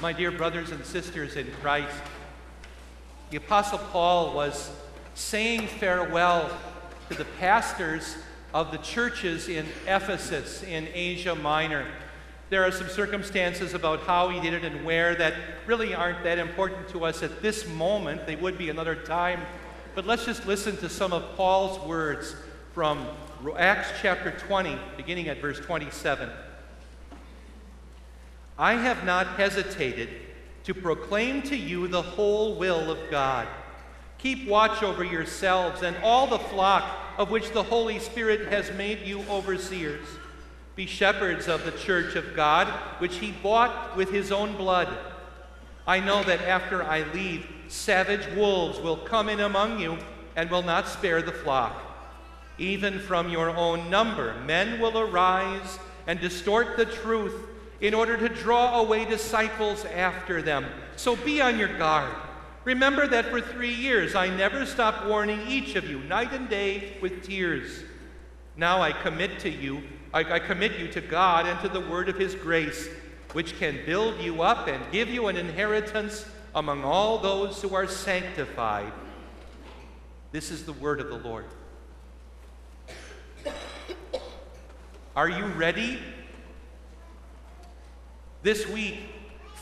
My dear brothers and sisters in Christ, the Apostle Paul was saying farewell to the pastors of the churches in Ephesus in Asia Minor. There are some circumstances about how he did it and where that really aren't that important to us at this moment. They would be another time. But let's just listen to some of Paul's words from Acts chapter 20, beginning at verse 27. I have not hesitated to proclaim to you the whole will of God. Keep watch over yourselves and all the flock of which the Holy Spirit has made you overseers. Be shepherds of the church of God, which he bought with his own blood. I know that after I leave, savage wolves will come in among you and will not spare the flock. Even from your own number, men will arise and distort the truth in order to draw away disciples after them. So be on your guard. Remember that for three years I never stopped warning each of you, night and day, with tears. Now I commit to you, I, I, commit you to God and to the word of his grace, which can build you up and give you an inheritance among all those who are sanctified. This is the word of the Lord. Are you ready this week,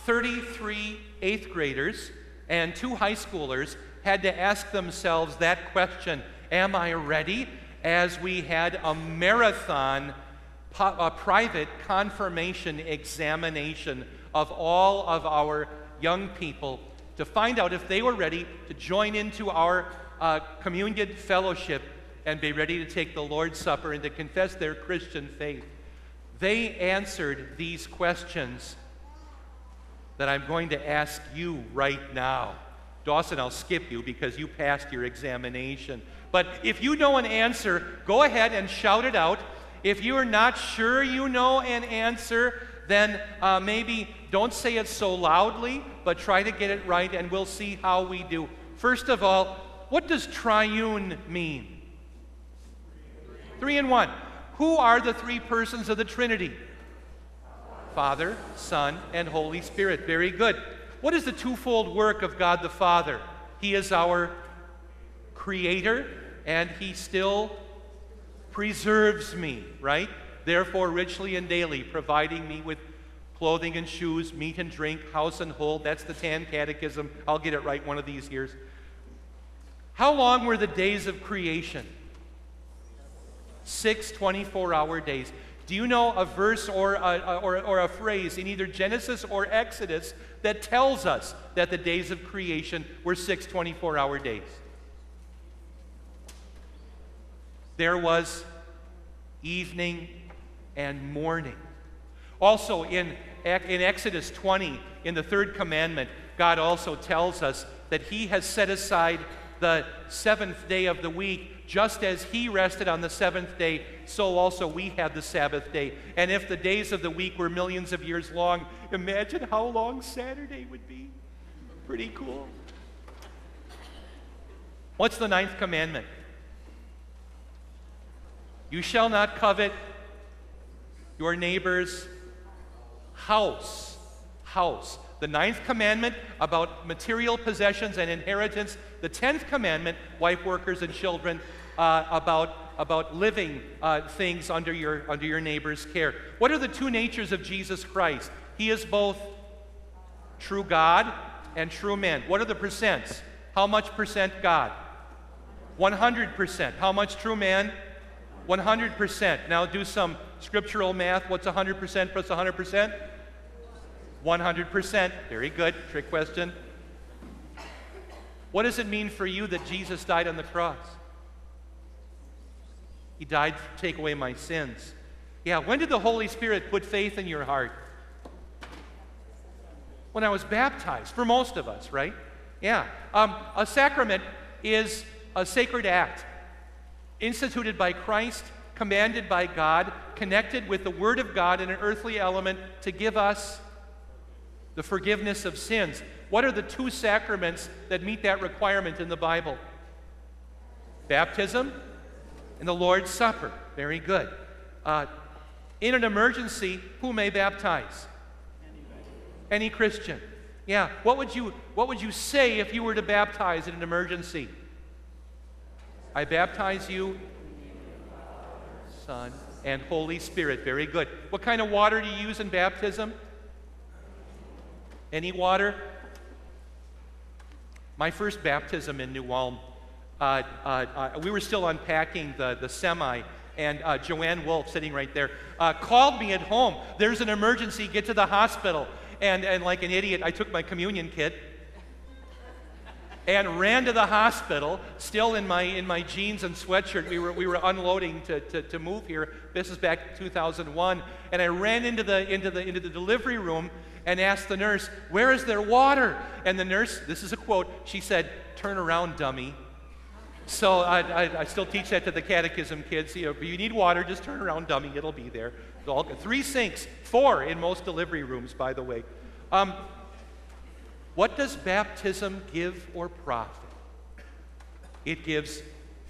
33 eighth graders and two high schoolers had to ask themselves that question Am I ready? As we had a marathon, a private confirmation examination of all of our young people to find out if they were ready to join into our uh, communion fellowship and be ready to take the Lord's Supper and to confess their Christian faith. They answered these questions that I'm going to ask you right now. Dawson, I'll skip you because you passed your examination. But if you know an answer, go ahead and shout it out. If you are not sure you know an answer, then uh, maybe don't say it so loudly, but try to get it right, and we'll see how we do. First of all, what does triune mean? Three in one. Who are the three persons of the Trinity? Father, Son, and Holy Spirit. Very good. What is the twofold work of God the Father? He is our creator, and He still preserves me, right? Therefore, richly and daily, providing me with clothing and shoes, meat and drink, house and hold. That's the Tan Catechism. I'll get it right one of these years. How long were the days of creation? Six 24 hour days. Do you know a verse or a, or, or a phrase in either Genesis or Exodus that tells us that the days of creation were six 24 hour days? There was evening and morning. Also, in, in Exodus 20, in the third commandment, God also tells us that He has set aside the seventh day of the week just as he rested on the seventh day, so also we have the Sabbath day. And if the days of the week were millions of years long, imagine how long Saturday would be. Pretty cool. What's the ninth commandment? You shall not covet your neighbor's house. House. The ninth commandment about material possessions and inheritance. The tenth commandment, wife workers and children, uh, about, about living uh, things under your, under your neighbor's care. What are the two natures of Jesus Christ? He is both true God and true man. What are the percents? How much percent God? 100%. How much true man? 100%. Now do some scriptural math. What's 100% plus 100%? 100%. Very good. Trick question. What does it mean for you that Jesus died on the cross? He died to take away my sins. Yeah, when did the Holy Spirit put faith in your heart? When I was baptized, for most of us, right? Yeah. Um, a sacrament is a sacred act instituted by Christ, commanded by God, connected with the Word of God in an earthly element to give us the forgiveness of sins. What are the two sacraments that meet that requirement in the Bible? Baptism and the Lord's Supper. Very good. Uh, in an emergency, who may baptize? Any Christian. Yeah. What would you what would you say if you were to baptize in an emergency? I baptize you, Son, and Holy Spirit. Very good. What kind of water do you use in baptism? Any water? My first baptism in New Ulm, uh, uh, uh, we were still unpacking the, the semi, and uh, Joanne Wolf, sitting right there, uh, called me at home. There's an emergency, get to the hospital. And, and like an idiot, I took my communion kit and ran to the hospital, still in my, in my jeans and sweatshirt. We were, we were unloading to, to, to move here. This is back 2001. And I ran into the, into, the, into the delivery room and asked the nurse, Where is their water? And the nurse, this is a quote, she said, Turn around, dummy. So I, I, I still teach that to the catechism kids. You know, if you need water, just turn around, dummy, it'll be there. All, three sinks, four in most delivery rooms, by the way. Um, what does baptism give or profit? It gives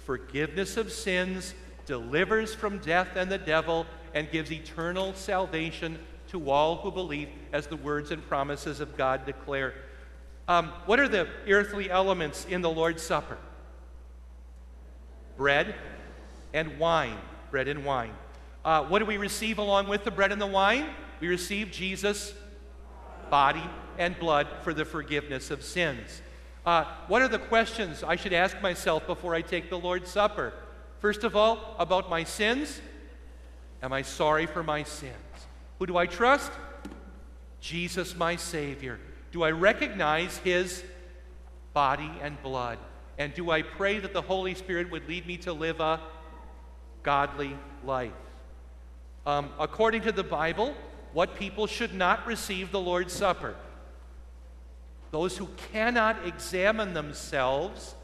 forgiveness of sins, delivers from death and the devil, and gives eternal salvation to all who believe, as the words and promises of God declare. Um, what are the earthly elements in the Lord's Supper? Bread and wine. Bread and wine. Uh, what do we receive along with the bread and the wine? We receive Jesus' body and blood for the forgiveness of sins. Uh, what are the questions I should ask myself before I take the Lord's Supper? First of all, about my sins. Am I sorry for my sins? Who do I trust? Jesus, my Savior. Do I recognize His body and blood? And do I pray that the Holy Spirit would lead me to live a godly life? Um, according to the Bible, what people should not receive the Lord's Supper? Those who cannot examine themselves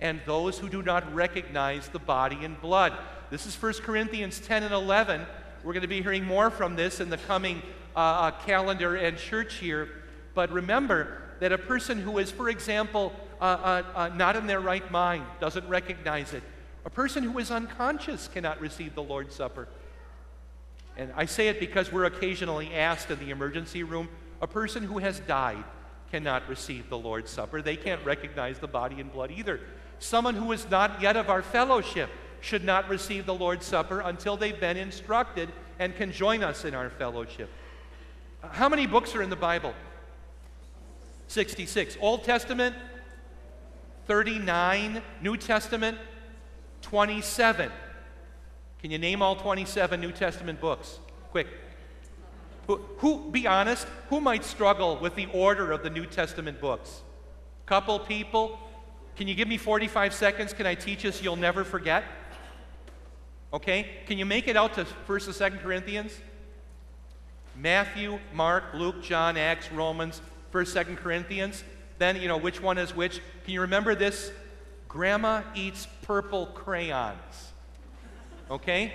and those who do not recognize the body and blood. This is 1 Corinthians 10 and 11. We're going to be hearing more from this in the coming uh, uh, calendar and church year. But remember that a person who is, for example, uh, uh, uh, not in their right mind, doesn't recognize it, a person who is unconscious cannot receive the Lord's Supper. And I say it because we're occasionally asked in the emergency room a person who has died cannot receive the Lord's Supper. They can't recognize the body and blood either. Someone who is not yet of our fellowship should not receive the Lord's Supper until they've been instructed and can join us in our fellowship. How many books are in the Bible? 66. Old Testament, 39. New Testament, 27. Can you name all 27 New Testament books? Quick. Who, who, be honest, who might struggle with the order of the New Testament books? Couple people? Can you give me 45 seconds? Can I teach us you'll never forget? Okay? Can you make it out to 1st and 2nd Corinthians? Matthew, Mark, Luke, John, Acts, Romans, 1st, 2nd Corinthians. Then, you know, which one is which? Can you remember this? Grandma eats purple crayons. Okay?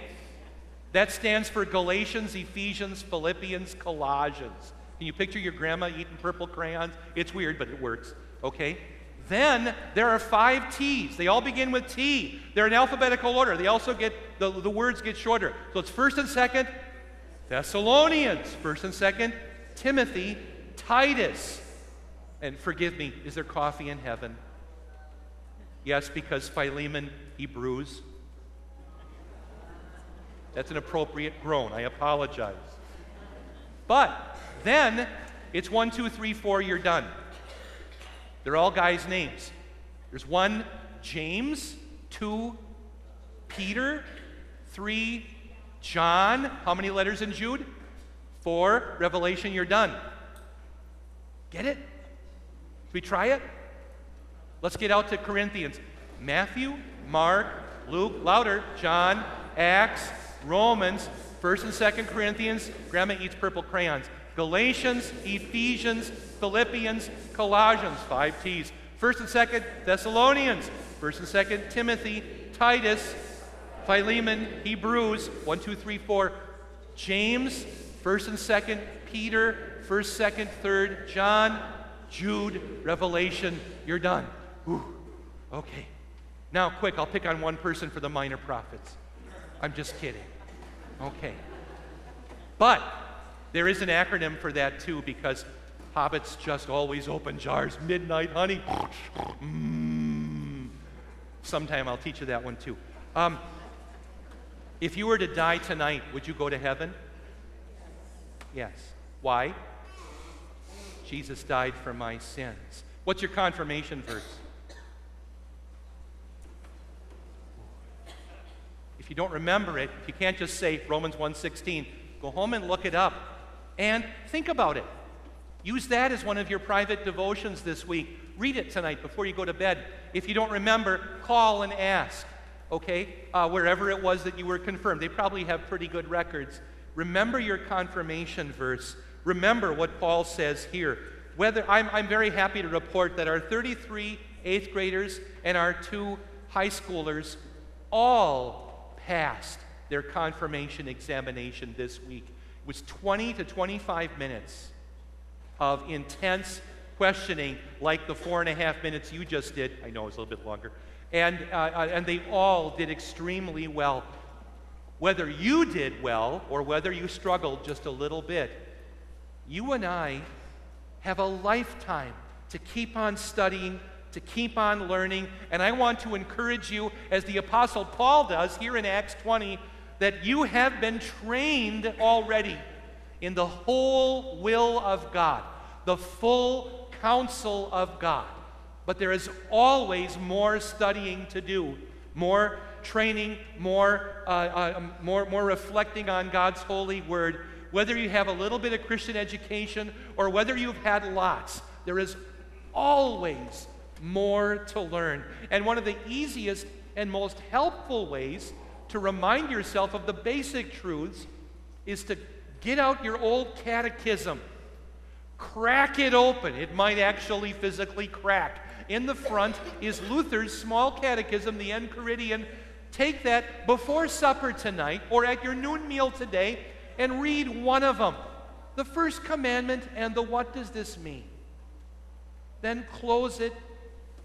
That stands for Galatians, Ephesians, Philippians, Colossians. Can you picture your grandma eating purple crayons? It's weird, but it works. Okay? Then there are five T's. They all begin with T. They're in alphabetical order. They also get, the, the words get shorter. So it's first and second Thessalonians, first and second Timothy, Titus. And forgive me, is there coffee in heaven? Yes, because Philemon, Hebrews. That's an appropriate groan. I apologize. But then it's one, two, three, four, you're done. They're all guys' names. There's one, James, two, Peter, three, John. How many letters in Jude? Four, Revelation, you're done. Get it? Should we try it? Let's get out to Corinthians. Matthew, Mark, Luke, louder, John, Acts, Romans, 1st and 2nd Corinthians, Grandma eats purple crayons. Galatians, Ephesians, Philippians, Colossians, five T's. First and second Thessalonians, first and second Timothy, Titus, Philemon, Hebrews, one, two, three, four, James, first and second Peter, first, second, third John, Jude, Revelation. You're done. Okay. Now, quick, I'll pick on one person for the minor prophets. I'm just kidding. Okay. But there is an acronym for that too, because Hobbits just always open jars. Midnight honey. Mm. Sometime I'll teach you that one too. Um, if you were to die tonight, would you go to heaven? Yes. Why? Jesus died for my sins. What's your confirmation verse? If you don't remember it, you can't just say Romans 1:16. Go home and look it up and think about it. Use that as one of your private devotions this week. Read it tonight before you go to bed. If you don't remember, call and ask, okay? Uh, wherever it was that you were confirmed. They probably have pretty good records. Remember your confirmation verse. Remember what Paul says here. Whether I'm, I'm very happy to report that our 33 eighth graders and our two high schoolers all passed their confirmation examination this week. It was 20 to 25 minutes of intense questioning, like the four and a half minutes you just did. I know it's a little bit longer. And, uh, uh, and they all did extremely well. Whether you did well or whether you struggled just a little bit, you and I have a lifetime to keep on studying, to keep on learning. And I want to encourage you, as the Apostle Paul does here in Acts 20, that you have been trained already in the whole will of God, the full counsel of God. But there is always more studying to do, more training, more, uh, uh, um, more, more reflecting on God's holy word. Whether you have a little bit of Christian education or whether you've had lots, there is always more to learn. And one of the easiest and most helpful ways to remind yourself of the basic truths is to Get out your old catechism. Crack it open. It might actually physically crack. In the front is Luther's small catechism, the Enchiridion. Take that before supper tonight or at your noon meal today and read one of them the first commandment and the what does this mean. Then close it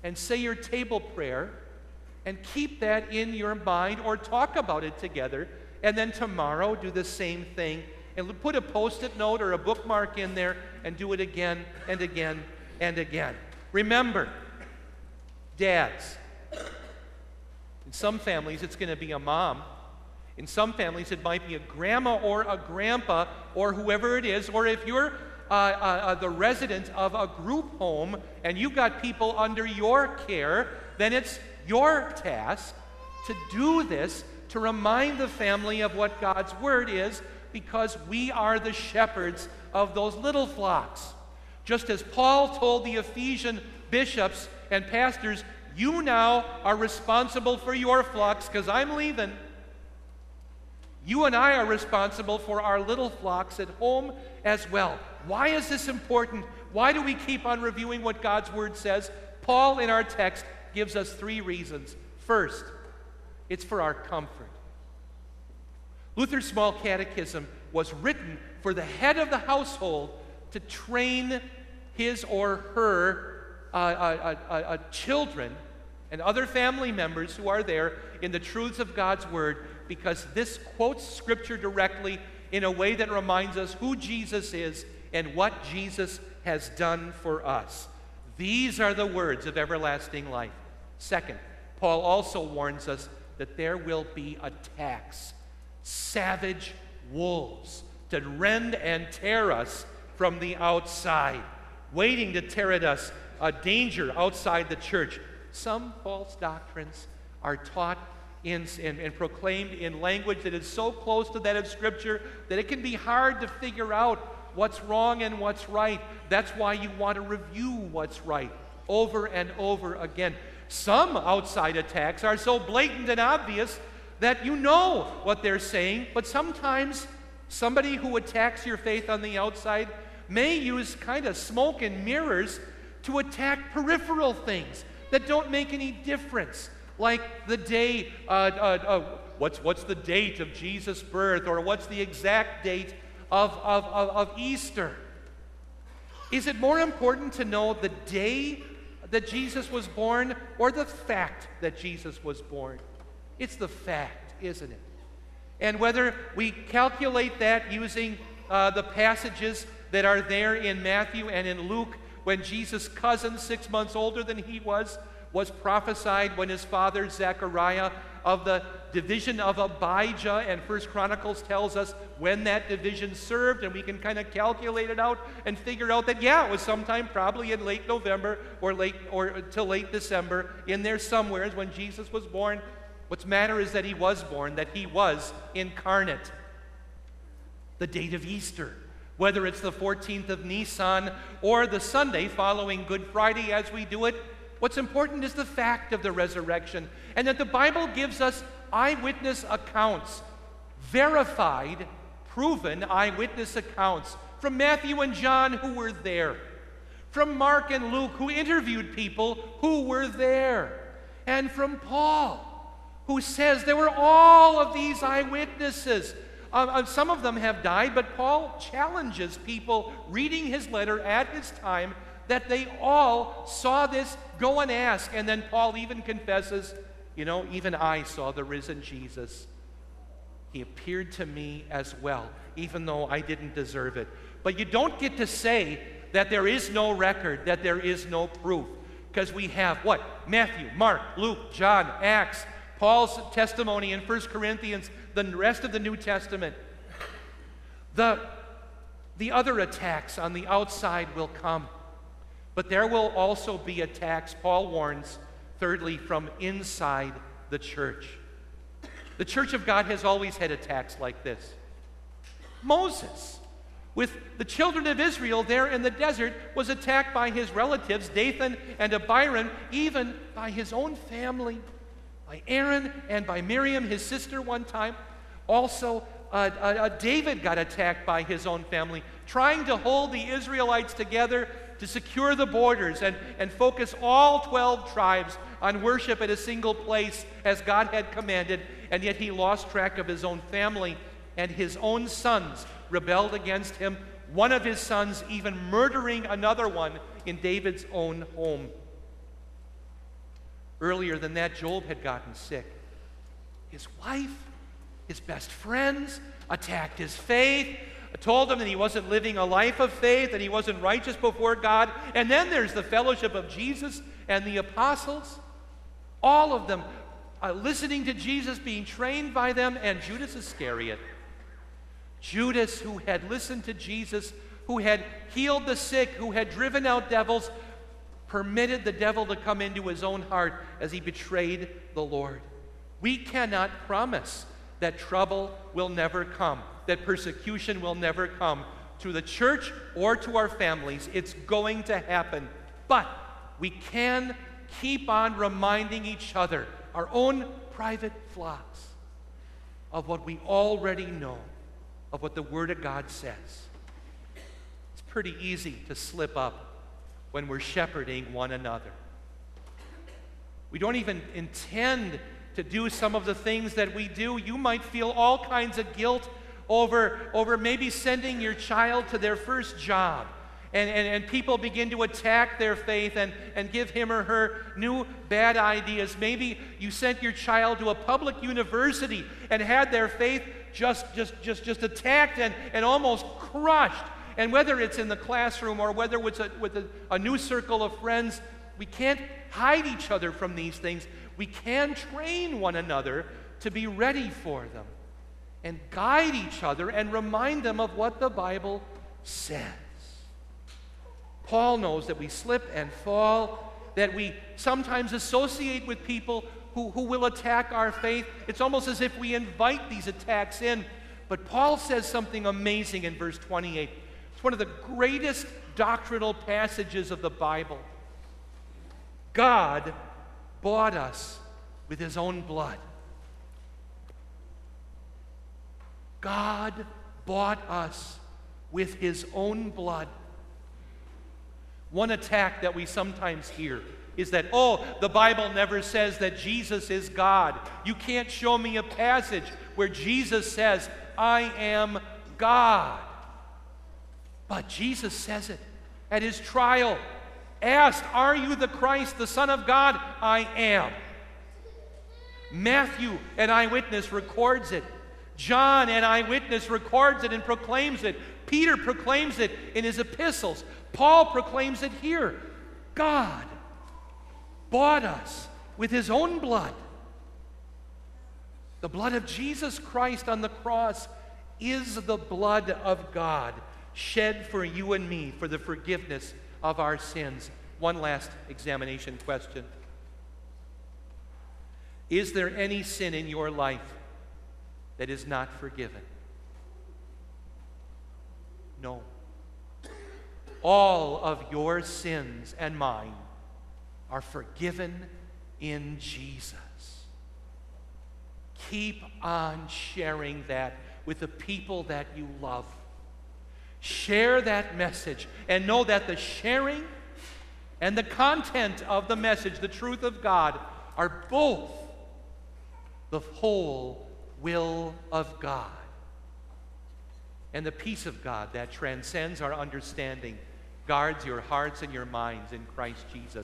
and say your table prayer and keep that in your mind or talk about it together. And then tomorrow do the same thing and put a post it note or a bookmark in there and do it again and again and again. Remember, dads, in some families it's going to be a mom. In some families it might be a grandma or a grandpa or whoever it is. Or if you're uh, uh, uh, the resident of a group home and you've got people under your care, then it's your task to do this to remind the family of what God's word is because we are the shepherds of those little flocks. Just as Paul told the Ephesian bishops and pastors, you now are responsible for your flocks because I'm leaving. You and I are responsible for our little flocks at home as well. Why is this important? Why do we keep on reviewing what God's Word says? Paul, in our text, gives us three reasons. First, it's for our comfort. Luther's Small Catechism was written for the head of the household to train his or her uh, uh, uh, uh, children and other family members who are there in the truths of God's Word because this quotes Scripture directly in a way that reminds us who Jesus is and what Jesus has done for us. These are the words of everlasting life. Second, Paul also warns us that there will be attacks savage wolves to rend and tear us from the outside, waiting to tear at us a danger outside the church. Some false doctrines are taught in, and, and proclaimed in language that is so close to that of Scripture that it can be hard to figure out what's wrong and what's right. That's why you want to review what's right over and over again. Some outside attacks are so blatant and obvious that you know what they're saying, but sometimes somebody who attacks your faith on the outside may use kind of smoke and mirrors to attack peripheral things that don't make any difference, like the day, uh, uh, uh, what's, what's the date of Jesus' birth, or what's the exact date of, of, of, of Easter. Is it more important to know the day that Jesus was born or the fact that Jesus was born? It's the fact, isn't it? And whether we calculate that using uh, the passages that are there in Matthew and in Luke when Jesus' cousin, six months older than he was, was prophesied when his father Zechariah of the division of Abijah, and First Chronicles tells us when that division served, and we can kind of calculate it out and figure out that yeah, it was sometime probably in late November or late or till late December in there somewhere when Jesus was born. What's matter is that he was born, that he was incarnate. The date of Easter, whether it's the 14th of Nisan or the Sunday following Good Friday as we do it, What's important is the fact of the resurrection, and that the Bible gives us eyewitness accounts, verified, proven eyewitness accounts from Matthew and John who were there, from Mark and Luke who interviewed people who were there, and from Paul who says there were all of these eyewitnesses. Uh, uh, some of them have died, but Paul challenges people reading his letter at his time that they all saw this, go and ask. And then Paul even confesses, you know, even I saw the risen Jesus. He appeared to me as well, even though I didn't deserve it. But you don't get to say that there is no record, that there is no proof. Because we have what? Matthew, Mark, Luke, John, Acts, Paul's testimony in 1 Corinthians, the rest of the New Testament. The, the other attacks on the outside will come. But there will also be attacks, Paul warns, thirdly, from inside the church. The church of God has always had attacks like this. Moses, with the children of Israel there in the desert, was attacked by his relatives, Dathan and Abiram, even by his own family, by Aaron and by Miriam, his sister, one time. Also, uh, uh, uh David got attacked by his own family, trying to hold the Israelites together to secure the borders and, and focus all 12 tribes on worship at a single place as God had commanded, and yet he lost track of his own family, and his own sons rebelled against him, one of his sons even murdering another one in David's own home. Earlier than that, Job had gotten sick. His wife, his best friends attacked his faith, told him that he wasn't living a life of faith, that he wasn't righteous before God. And then there's the fellowship of Jesus and the apostles, all of them uh, listening to Jesus, being trained by them, and Judas Iscariot. Judas, who had listened to Jesus, who had healed the sick, who had driven out devils, permitted the devil to come into his own heart as he betrayed the Lord. We cannot promise that trouble will never come that persecution will never come to the church or to our families. It's going to happen. But we can keep on reminding each other, our own private flocks, of what we already know, of what the Word of God says. It's pretty easy to slip up when we're shepherding one another. We don't even intend to do some of the things that we do. You might feel all kinds of guilt over, over maybe sending your child to their first job. And, and, and people begin to attack their faith and, and give him or her new bad ideas. Maybe you sent your child to a public university and had their faith just, just, just, just attacked and, and almost crushed. And whether it's in the classroom or whether it's a, with a, a new circle of friends, we can't hide each other from these things. We can train one another to be ready for them and guide each other and remind them of what the Bible says. Paul knows that we slip and fall, that we sometimes associate with people who, who will attack our faith. It's almost as if we invite these attacks in. But Paul says something amazing in verse 28. One of the greatest doctrinal passages of the Bible. God bought us with his own blood. God bought us with his own blood. One attack that we sometimes hear is that, oh, the Bible never says that Jesus is God. You can't show me a passage where Jesus says, I am God. But Jesus says it at his trial. Asked, Are you the Christ, the Son of God? I am. Matthew, an eyewitness, records it. John, an eyewitness, records it and proclaims it. Peter proclaims it in his epistles. Paul proclaims it here. God bought us with his own blood. The blood of Jesus Christ on the cross is the blood of God shed for you and me for the forgiveness of our sins. One last examination question Is there any sin in your life that is not forgiven? No. All of your sins and mine are forgiven in Jesus. Keep on sharing that with the people that you love. Share that message and know that the sharing and the content of the message, the truth of God, are both the whole will of God. And the peace of God that transcends our understanding guards your hearts and your minds in Christ Jesus.